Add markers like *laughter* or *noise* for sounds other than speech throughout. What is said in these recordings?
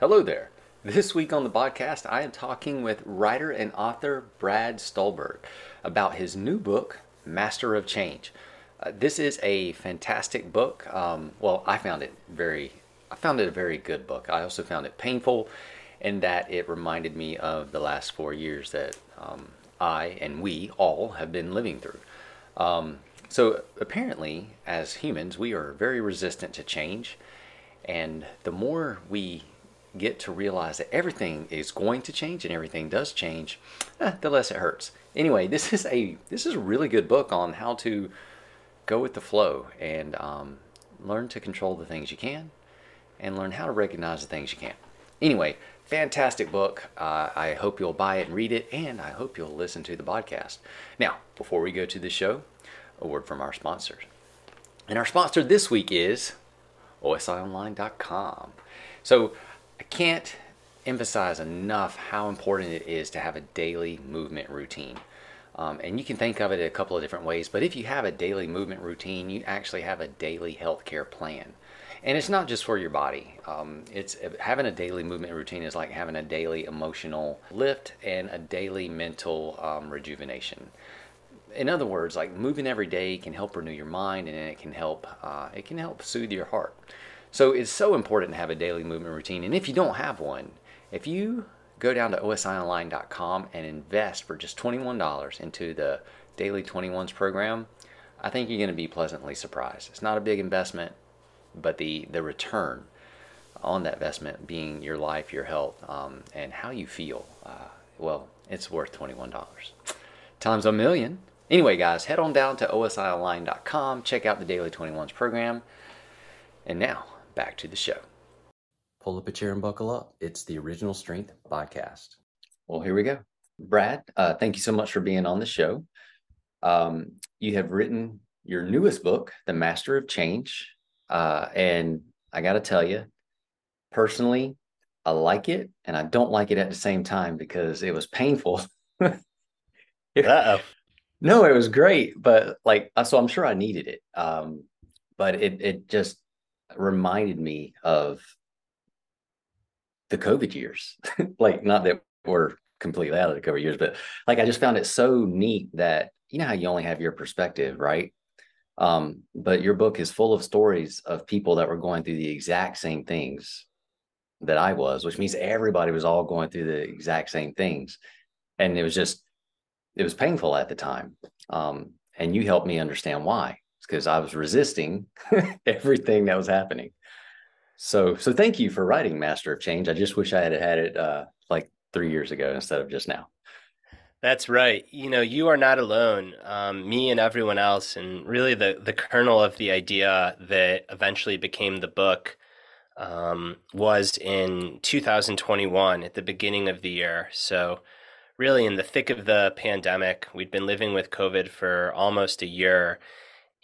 Hello there. This week on the podcast, I am talking with writer and author Brad Stulberg about his new book, Master of Change. Uh, this is a fantastic book. Um, well, I found it very, I found it a very good book. I also found it painful in that it reminded me of the last four years that um, I and we all have been living through. Um, so apparently, as humans, we are very resistant to change, and the more we get to realize that everything is going to change and everything does change, eh, the less it hurts. Anyway, this is a this is a really good book on how to go with the flow and um, learn to control the things you can and learn how to recognize the things you can't. Anyway, fantastic book. Uh, I hope you'll buy it and read it, and I hope you'll listen to the podcast. Now, before we go to the show, a word from our sponsors. And our sponsor this week is OSIOnline.com. So I can't emphasize enough how important it is to have a daily movement routine. Um, and you can think of it a couple of different ways, but if you have a daily movement routine, you actually have a daily healthcare plan. And it's not just for your body. Um, it's having a daily movement routine is like having a daily emotional lift and a daily mental um, rejuvenation. In other words, like moving every day can help renew your mind and it can help uh, it can help soothe your heart. So it's so important to have a daily movement routine. And if you don't have one, if you go down to osionline.com and invest for just $21 into the Daily 21s program, I think you're going to be pleasantly surprised. It's not a big investment, but the, the return on that investment being your life, your health, um, and how you feel, uh, well, it's worth $21. Times a million. Anyway, guys, head on down to osionline.com, check out the Daily 21s program. And now, back to the show. Pull up a chair and buckle up. It's the Original Strength Podcast. Well, here we go. Brad, uh, thank you so much for being on the show. Um, you have written your newest book, The Master of Change. Uh, and I got to tell you, personally, I like it and I don't like it at the same time because it was painful. *laughs* Uh-oh. No, it was great, but like, so I'm sure I needed it. Um, but it it just reminded me of the COVID years. *laughs* like, not that we're completely out of the COVID years, but like I just found it so neat that you know how you only have your perspective, right? Um, but your book is full of stories of people that were going through the exact same things that I was, which means everybody was all going through the exact same things. And it was just, it was painful at the time. Um, and you helped me understand why because I was resisting *laughs* everything that was happening. So, so thank you for writing Master of Change. I just wish I had had it uh, like three years ago instead of just now. That's right. You know, you are not alone. Um, me and everyone else, and really the the kernel of the idea that eventually became the book um, was in 2021 at the beginning of the year. So, really, in the thick of the pandemic, we'd been living with COVID for almost a year,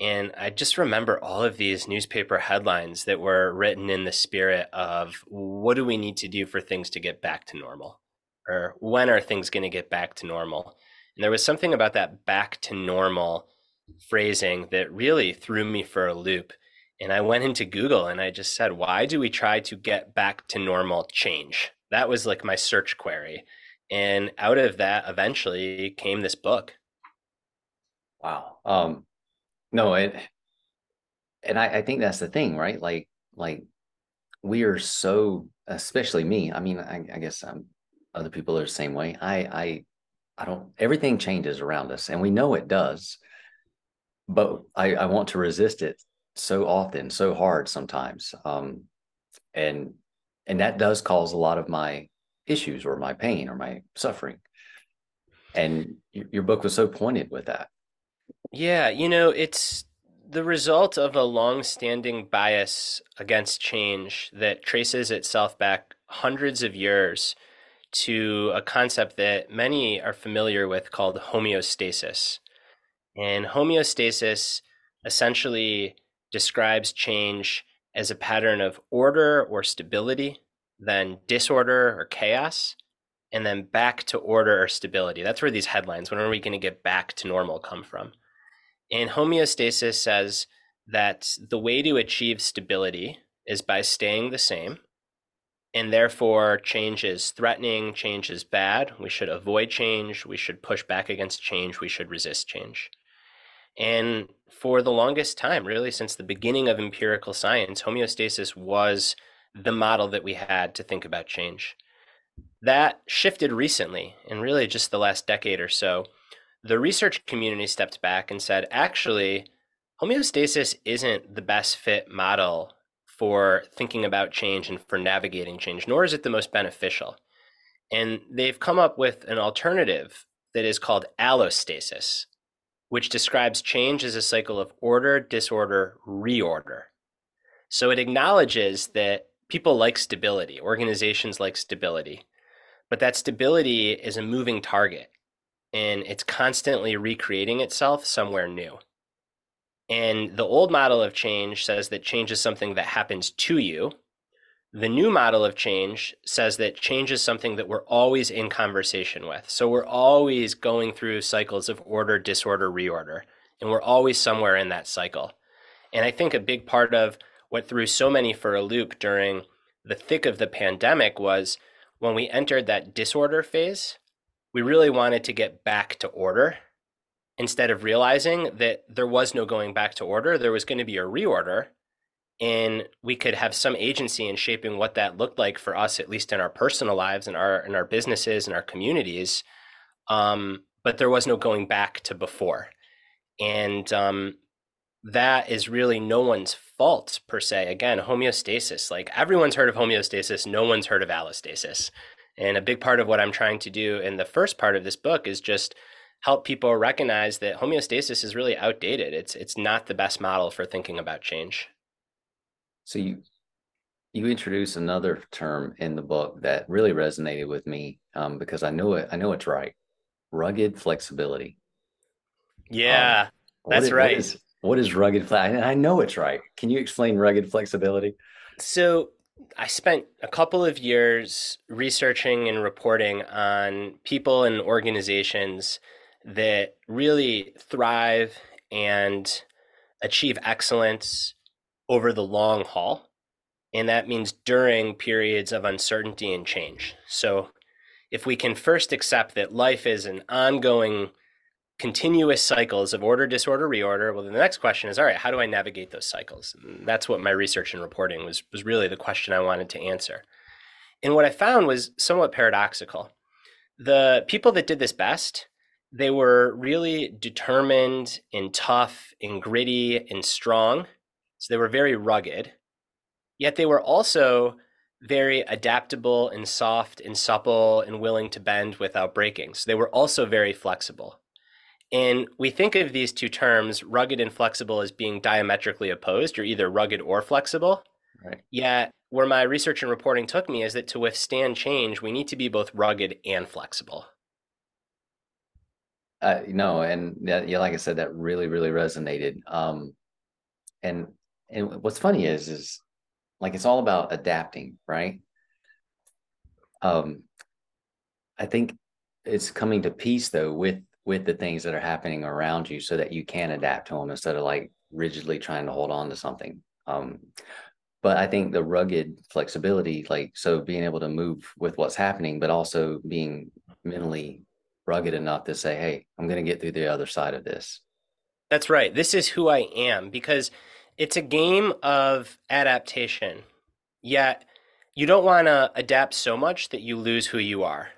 and I just remember all of these newspaper headlines that were written in the spirit of what do we need to do for things to get back to normal? Or when are things going to get back to normal? And there was something about that back to normal phrasing that really threw me for a loop. And I went into Google and I just said, why do we try to get back to normal change? That was like my search query. And out of that eventually came this book. Wow. Um, no, and and I, I think that's the thing, right? Like like we are so, especially me. I mean, I, I guess um, other people are the same way. I I I don't. Everything changes around us, and we know it does. But I I want to resist it so often, so hard sometimes, um, and and that does cause a lot of my issues or my pain or my suffering. And your, your book was so pointed with that. Yeah, you know, it's the result of a long-standing bias against change that traces itself back hundreds of years to a concept that many are familiar with called homeostasis. And homeostasis essentially describes change as a pattern of order or stability, then disorder or chaos, and then back to order or stability. That's where these headlines, when are we going to get back to normal, come from. And homeostasis says that the way to achieve stability is by staying the same and therefore change is threatening, change is bad. We should avoid change, we should push back against change, we should resist change. And for the longest time, really since the beginning of empirical science, homeostasis was the model that we had to think about change. That shifted recently, in really just the last decade or so. The research community stepped back and said, actually, homeostasis isn't the best fit model for thinking about change and for navigating change, nor is it the most beneficial. And they've come up with an alternative that is called allostasis, which describes change as a cycle of order, disorder, reorder. So it acknowledges that people like stability, organizations like stability, but that stability is a moving target and it's constantly recreating itself somewhere new. And the old model of change says that change is something that happens to you. The new model of change says that change is something that we're always in conversation with. So we're always going through cycles of order, disorder, reorder, and we're always somewhere in that cycle. And I think a big part of what threw so many for a loop during the thick of the pandemic was when we entered that disorder phase, we really wanted to get back to order instead of realizing that there was no going back to order, there was going to be a reorder. And we could have some agency in shaping what that looked like for us, at least in our personal lives and our in our businesses and our communities. Um, but there was no going back to before, and um, that is really no one's fault per se. Again, homeostasis. Like everyone's heard of homeostasis, no one's heard of allostasis. And a big part of what I'm trying to do in the first part of this book is just help people recognize that homeostasis is really outdated. It's it's not the best model for thinking about change. So you you introduce another term in the book that really resonated with me um, because I know it. I know it's right. Rugged flexibility. Yeah, um, that's is, right. What is, what is rugged? I know it's right. Can you explain rugged flexibility? So I spent a couple of years researching and reporting on people and organizations that really thrive and achieve excellence over the long haul. And that means during periods of uncertainty and change. So, if we can first accept that life is an ongoing, continuous cycles of order, disorder, reorder, well, the next question is all right, how do I navigate those cycles? And that's what my research and reporting was, was really the question I wanted to answer. And what I found was somewhat paradoxical. The people that did this best they were really determined and tough and gritty and strong. So they were very rugged. Yet they were also very adaptable and soft and supple and willing to bend without breaking. So they were also very flexible. And we think of these two terms, rugged and flexible, as being diametrically opposed. You're either rugged or flexible. Right. Yet, where my research and reporting took me is that to withstand change, we need to be both rugged and flexible. Uh, no, and yeah, like I said, that really, really resonated. Um, and and what's funny is, is like it's all about adapting, right? Um, I think it's coming to peace though with with the things that are happening around you, so that you can adapt to them instead of like rigidly trying to hold on to something. Um, but I think the rugged flexibility, like so, being able to move with what's happening, but also being mentally rugged enough to say, hey, I'm going to get through the other side of this. That's right. This is who I am because it's a game of adaptation. Yet you don't want to adapt so much that you lose who you are.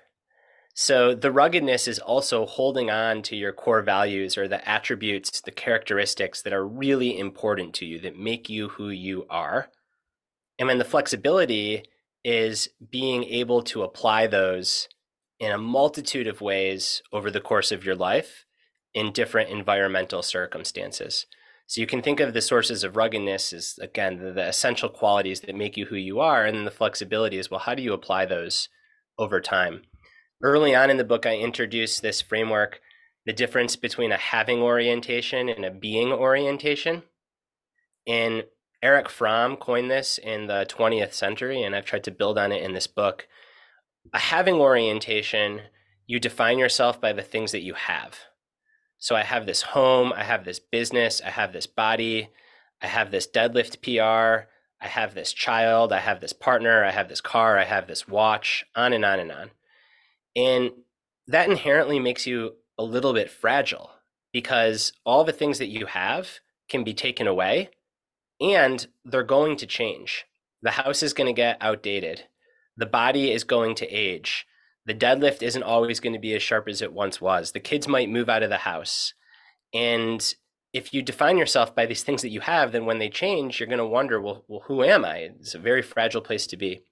So the ruggedness is also holding on to your core values or the attributes, the characteristics that are really important to you that make you who you are. And then the flexibility is being able to apply those in a multitude of ways over the course of your life in different environmental circumstances. So you can think of the sources of ruggedness as, again, the, the, essential qualities that make you who you are, and then the flexibility is, well, how do you apply those over time? Early on in the book, I introduced this framework, the difference between a having orientation and a being orientation. And Erich Fromm coined this in the 20th century, and I've tried to build on it in this book a having orientation, you define yourself by the things that you have. So I have this home, I have this business, I have this body, I have this deadlift PR, I have this child, I have this partner, I have this car, I have this watch, on and on and on. And that inherently makes you a little bit fragile because all the things that you have can be taken away and they're going to change. The house is going to get outdated. The body is going to age. The deadlift isn't always going to be as sharp as it once was. The kids might move out of the house. And if you define yourself by these things that you have, then when they change, you're going to wonder, well, well, who am I? It's a very fragile place to be.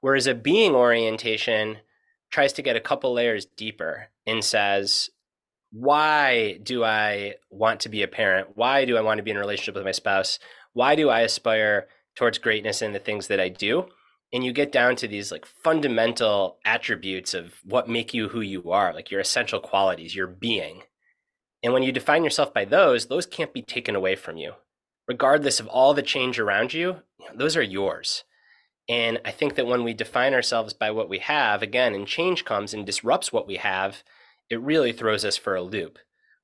Whereas a being orientation tries to get a couple layers deeper and says, why do I want to be a parent? Why do I want to be in a relationship with my spouse? Why do I aspire towards greatness in the things that I do? And you get down to these like fundamental attributes of what make you who you are, like your essential qualities, your being. And when you define yourself by those, those can't be taken away from you. Regardless of all the change around you, those are yours. And I think that when we define ourselves by what we have, again, and change comes and disrupts what we have, it really throws us for a loop.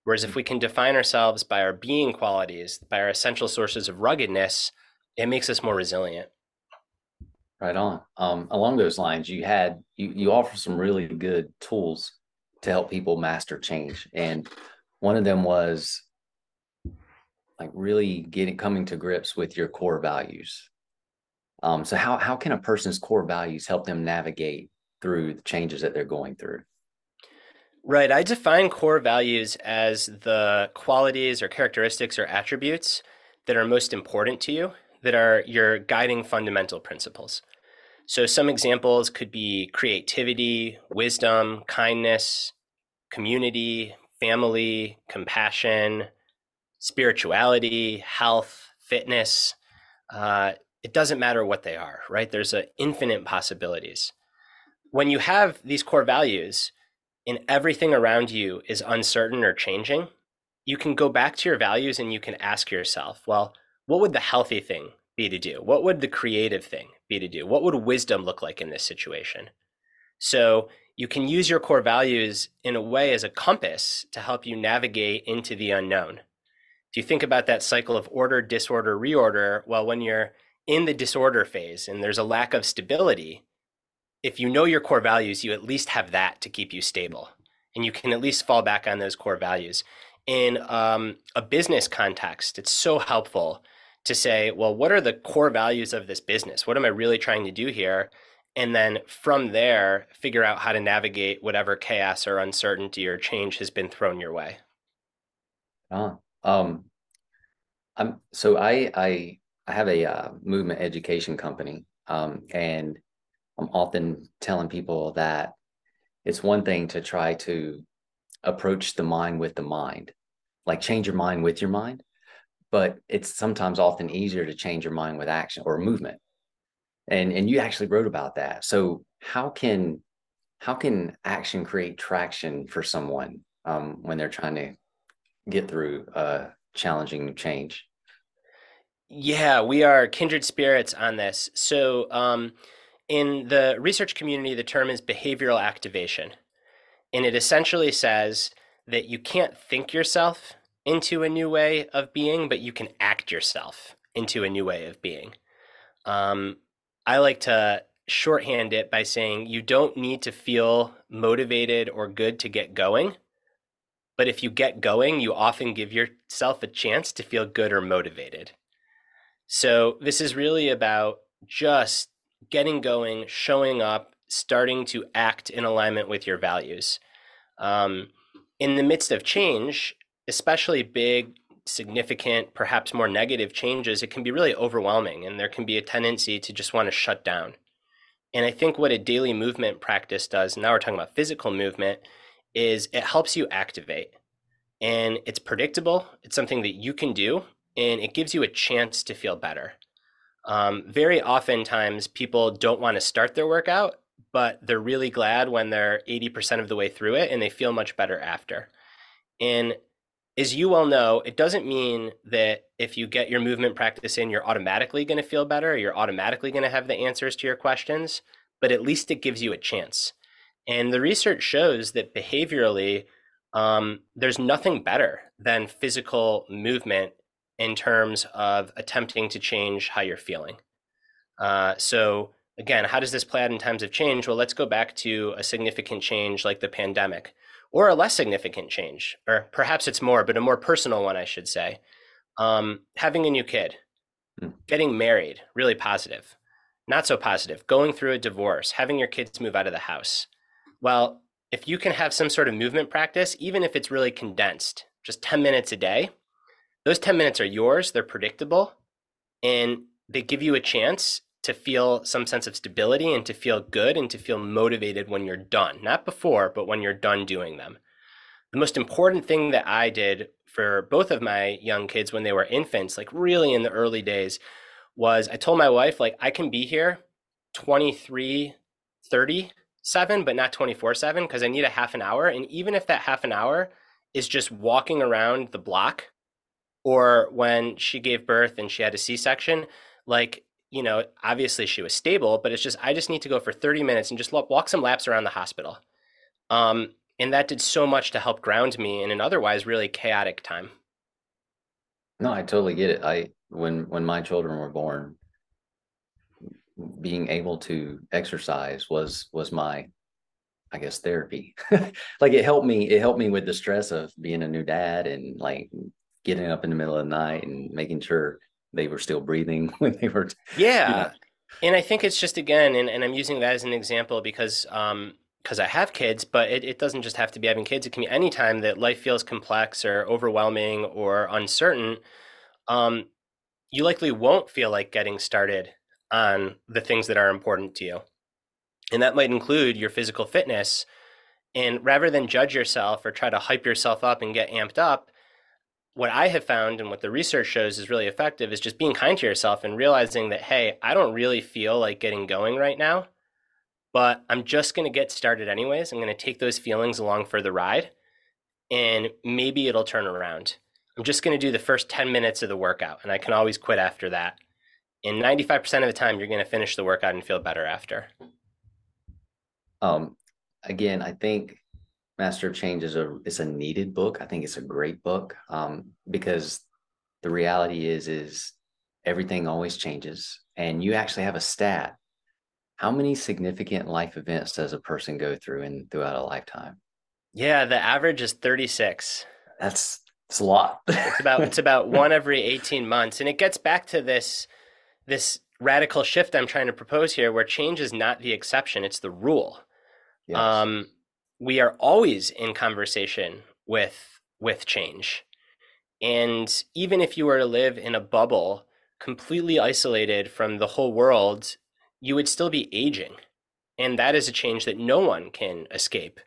Whereas if we can define ourselves by our being qualities, by our essential sources of ruggedness, it makes us more resilient. Right on. Um, along those lines, you had you you offer some really good tools to help people master change, and one of them was like really getting coming to grips with your core values. Um, so how how can a person's core values help them navigate through the changes that they're going through? Right. I define core values as the qualities or characteristics or attributes that are most important to you, that are your guiding fundamental principles. So, some examples could be creativity, wisdom, kindness, community, family, compassion, spirituality, health, fitness. Uh, it doesn't matter what they are, right? There's an infinite possibilities. When you have these core values and everything around you is uncertain or changing, you can go back to your values and you can ask yourself, well, what would the healthy thing be to do? What would the creative thing be to do? What would wisdom look like in this situation? So you can use your core values in a way as a compass to help you navigate into the unknown. If you think about that cycle of order, disorder, reorder, well, when you're in the disorder phase and there's a lack of stability, if you know your core values, you at least have that to keep you stable. And you can at least fall back on those core values. In um, a business context, it's so helpful to say, well, what are the core values of this business? What am I really trying to do here? And then from there, figure out how to navigate whatever chaos or uncertainty or change has been thrown your way. Uh, um, I'm so I I I have a uh, movement education company, um, and I'm often telling people that it's one thing to try to approach the mind with the mind, like change your mind with your mind, but it's sometimes often easier to change your mind with action or movement. And and you actually wrote about that. So how can how can action create traction for someone um, when they're trying to get through a challenging change? Yeah, we are kindred spirits on this. So um, in the research community, the term is behavioral activation. And it essentially says that you can't think yourself into a new way of being, but you can act yourself into a new way of being. Um, I like to shorthand it by saying you don't need to feel motivated or good to get going. But if you get going, you often give yourself a chance to feel good or motivated. So this is really about just getting going, showing up, starting to act in alignment with your values. Um, in the midst of change, especially big, significant, perhaps more negative changes, it can be really overwhelming and there can be a tendency to just want to shut down. And I think what a daily movement practice does, now we're talking about physical movement, is it helps you activate. And it's predictable, it's something that you can do, and it gives you a chance to feel better. Um, very oftentimes, people don't want to start their workout, but they're really glad when they're 80% of the way through it and they feel much better after. And as you well know, it doesn't mean that if you get your movement practice in, you're automatically going to feel better, you're automatically going to have the answers to your questions, but at least it gives you a chance. And the research shows that behaviorally, um, there's nothing better than physical movement in terms of attempting to change how you're feeling. Uh, so again, how does this play out in times of change? Well, let's go back to a significant change like the pandemic, or a less significant change, or perhaps it's more, but a more personal one, I should say. Um, having a new kid, mm. getting married, really positive. Not so positive, going through a divorce, having your kids move out of the house. Well, if you can have some sort of movement practice, even if it's really condensed, just 10 minutes a day, those 10 minutes are yours, they're predictable, and they give you a chance to feel some sense of stability and to feel good and to feel motivated when you're done. Not before, but when you're done doing them. The most important thing that I did for both of my young kids when they were infants, like really in the early days, was I told my wife, like, I can be here 23, 37, but not 24 7 because I need a half an hour. And even if that half an hour is just walking around the block, or when she gave birth and she had a C section, like, you know, obviously she was stable, but it's just, I just need to go for 30 minutes and just walk some laps around the hospital. Um, and that did so much to help ground me in an otherwise really chaotic time. No, I totally get it. I when when my children were born, being able to exercise was was my I guess therapy. *laughs* like it helped me it helped me with the stress of being a new dad and like getting up in the middle of the night and making sure they were still breathing *laughs* when they were Yeah. You know. And I think it's just again and, and I'm using that as an example because um because I have kids, but it, it doesn't just have to be having kids. It can be any time that life feels complex or overwhelming or uncertain. Um, you likely won't feel like getting started on the things that are important to you. And that might include your physical fitness. And rather than judge yourself or try to hype yourself up and get amped up, what I have found and what the research shows is really effective is just being kind to yourself and realizing that, hey, I don't really feel like getting going right now, but I'm just going to get started anyways. I'm going to take those feelings along for the ride and maybe it'll turn around. I'm just going to do the first 10 minutes of the workout and I can always quit after that. And 95% of the time, you're going to finish the workout and feel better after. Um, again, I think Master of Change is a it's a needed book. I think it's a great book um, because the reality is is everything always changes, and you actually have a stat. How many significant life events does a person go through in throughout a lifetime? Yeah, the average is 36. That's it's a lot. it's about it's about *laughs* one every 18 months. And it gets back to this this radical shift I'm trying to propose here where change is not the exception, it's the rule. Yes. Um, we are always in conversation with with change. And even if you were to live in a bubble completely isolated from the whole world, you would still be aging. And that is a change that no one can escape.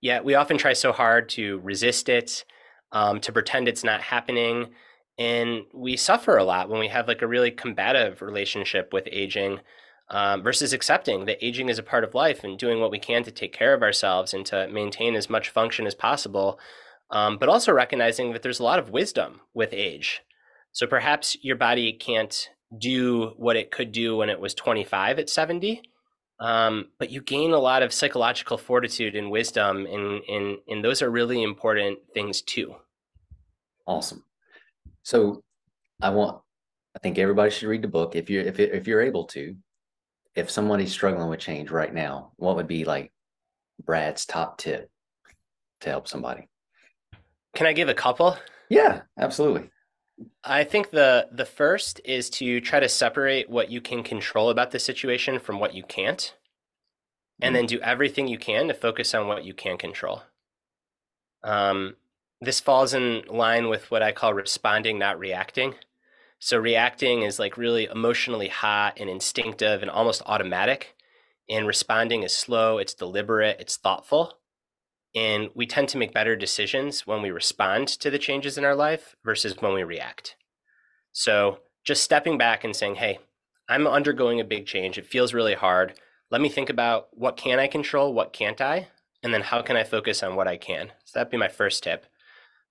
Yet we often try so hard to resist it um, to pretend it's not happening. And we suffer a lot when we have like a really combative relationship with aging um, versus accepting that aging is a part of life and doing what we can to take care of ourselves and to maintain as much function as possible. Um, but also recognizing that there's a lot of wisdom with age. So perhaps your body can't do what it could do when it was 25 at 70. Um, but you gain a lot of psychological fortitude and wisdom, and, and, and those are really important things too. Awesome. So I want, I think everybody should read the book if you're if if you're able to. If somebody's struggling with change right now, what would be like Brad's top tip to help somebody? Can I give a couple? Yeah, absolutely. I think the the first is to try to separate what you can control about the situation from what you can't. And then mm-hmm. do everything you can to focus on what you can control. Um, this falls in line with what I call responding, not reacting. So reacting is like really emotionally hot and instinctive and almost automatic. And responding is slow, it's deliberate, it's thoughtful. And we tend to make better decisions when we respond to the changes in our life versus when we react. So just stepping back and saying, hey, I'm undergoing a big change. It feels really hard. Let me think about what can I control, what can't I, and then how can I focus on what I can. So that'd be my first tip.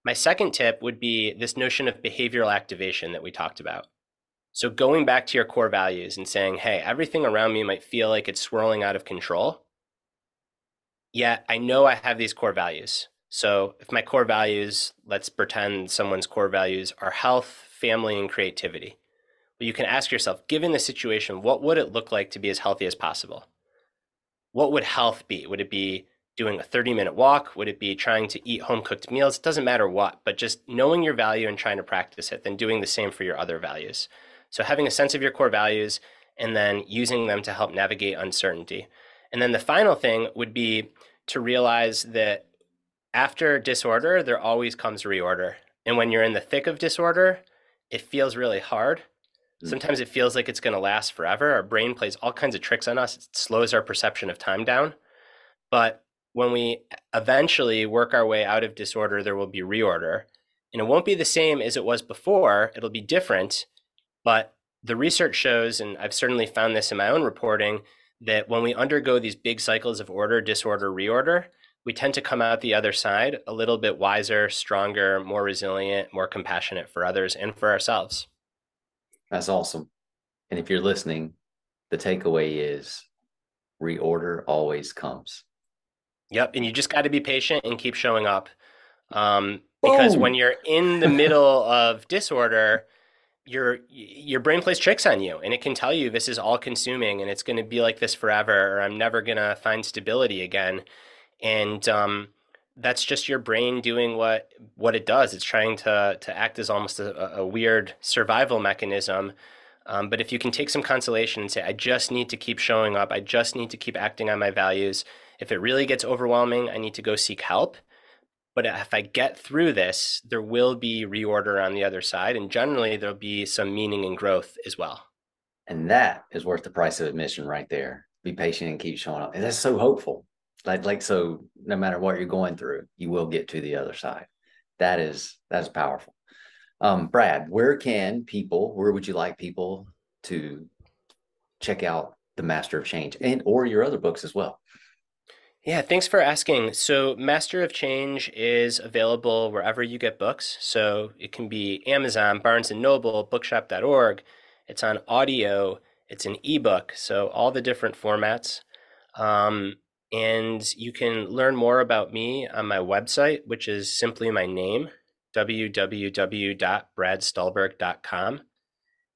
My second tip would be this notion of behavioral activation that we talked about. So going back to your core values and saying, hey, everything around me might feel like it's swirling out of control yet I know I have these core values. So if my core values, let's pretend someone's core values are health, family, and creativity. Well, you can ask yourself, given the situation, what would it look like to be as healthy as possible? What would health be? Would it be doing a 30 minute walk? Would it be trying to eat home cooked meals? It doesn't matter what, but just knowing your value and trying to practice it, then doing the same for your other values. So having a sense of your core values and then using them to help navigate uncertainty. And then the final thing would be to realize that after disorder, there always comes reorder. And when you're in the thick of disorder, it feels really hard. Hmm. Sometimes it feels like it's going to last forever. Our brain plays all kinds of tricks on us. It slows our perception of time down. But when we eventually work our way out of disorder, there will be reorder. And it won't be the same as it was before. It'll be different. But the research shows, and I've certainly found this in my own reporting, that when we undergo these big cycles of order, disorder, reorder, we tend to come out the other side a little bit wiser, stronger, more resilient, more compassionate for others and for ourselves. That's awesome. And if you're listening, the takeaway is reorder always comes. Yep. And you just got to be patient and keep showing up. Um, because when you're in the *laughs* middle of disorder, your your brain plays tricks on you and it can tell you this is all consuming and it's going to be like this forever or i'm never going to find stability again and um, that's just your brain doing what what it does it's trying to to act as almost a, a weird survival mechanism um, but if you can take some consolation and say i just need to keep showing up i just need to keep acting on my values if it really gets overwhelming i need to go seek help but if I get through this, there will be reorder on the other side. And generally, there'll be some meaning and growth as well. And that is worth the price of admission right there. Be patient and keep showing up. And that's so hopeful. Like, like so no matter what you're going through, you will get to the other side. That is that is powerful. Um, Brad, where can people, where would you like people to check out the Master of Change and or your other books as well? Yeah, thanks for asking. So, Master of Change is available wherever you get books. So, it can be Amazon, Barnes and Noble, bookshop.org. It's on audio, it's an ebook, so all the different formats. Um, and you can learn more about me on my website, which is simply my name, www.bradstulberg.com.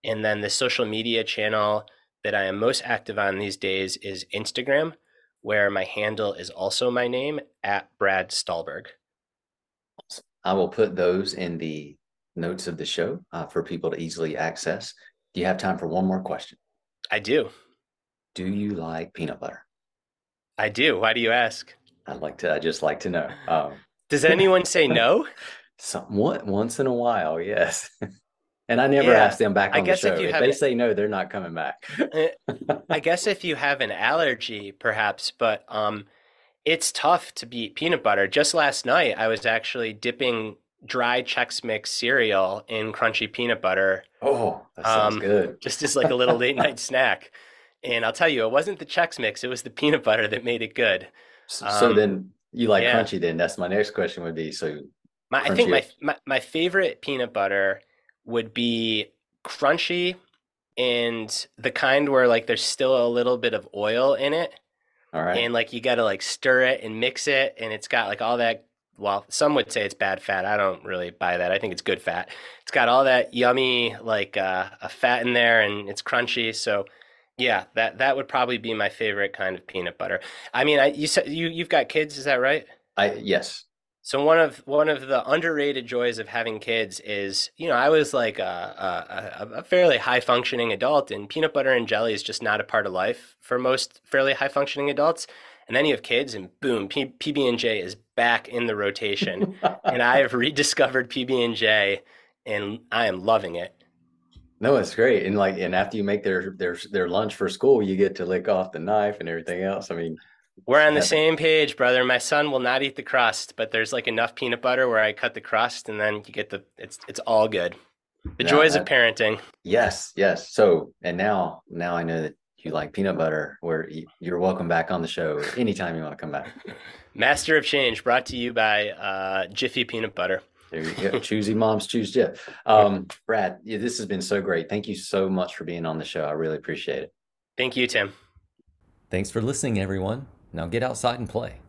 And then the social media channel that I am most active on these days is Instagram where my handle is also my name at Brad Stulberg. I will put those in the notes of the show uh, for people to easily access. Do you have time for one more question? I do. Do you like peanut butter? I do. Why do you ask? I'd like to. I just like to know. Um, Does anyone say *laughs* no? Somewhat once in a while, yes. *laughs* And I never yeah. ask them back on I guess the show. If, you if they say no, they're not coming back. Eh, *laughs* I guess if you have an allergy, perhaps, but um, it's tough to beat peanut butter. Just last night, I was actually dipping dry Chex Mix cereal in crunchy peanut butter. Oh, that sounds um, good. *laughs* Just as like a little late night *laughs* snack. And I'll tell you, it wasn't the Chex Mix; it was the peanut butter that made it good. So, um, so then you like yeah. crunchy? Then that's my next question would be so. My, I think my, my my favorite peanut butter would be crunchy and the kind where like there's still a little bit of oil in it. All right. And like you got to like stir it and mix it and it's got like all that well, some would say it's bad fat. I don't really buy that. I think it's good fat. It's got all that yummy like uh, a fat in there and it's crunchy. So yeah, that that would probably be my favorite kind of peanut butter. I mean, I you said you you've got kids, is that right? I yes. So one of one of the underrated joys of having kids is, you know, I was like a, a, a, fairly high functioning adult, and peanut butter and jelly is just not a part of life for most fairly high functioning adults. And then you have kids, and boom, P- PB and J is back in the rotation, *laughs* and I have rediscovered PB and J, and I am loving it. No, it's great, and like, and after you make their their their lunch for school, you get to lick off the knife and everything else. I mean, we're on the same page, brother. My son will not eat the crust, but there's like enough peanut butter where I cut the crust and then you get the it's it's all good. The joys of parenting. Yes, yes. So, and now now I know that you like peanut butter where you're welcome back on the show anytime you want to come back. *laughs* Master of Change brought to you by uh, Jiffy Peanut Butter. There you go. Choosy moms choose Jif. Um, Brad, yeah, this has been so great. Thank you so much for being on the show. I really appreciate it. Thank you, Tim. Thanks for listening, everyone. Now get outside and play.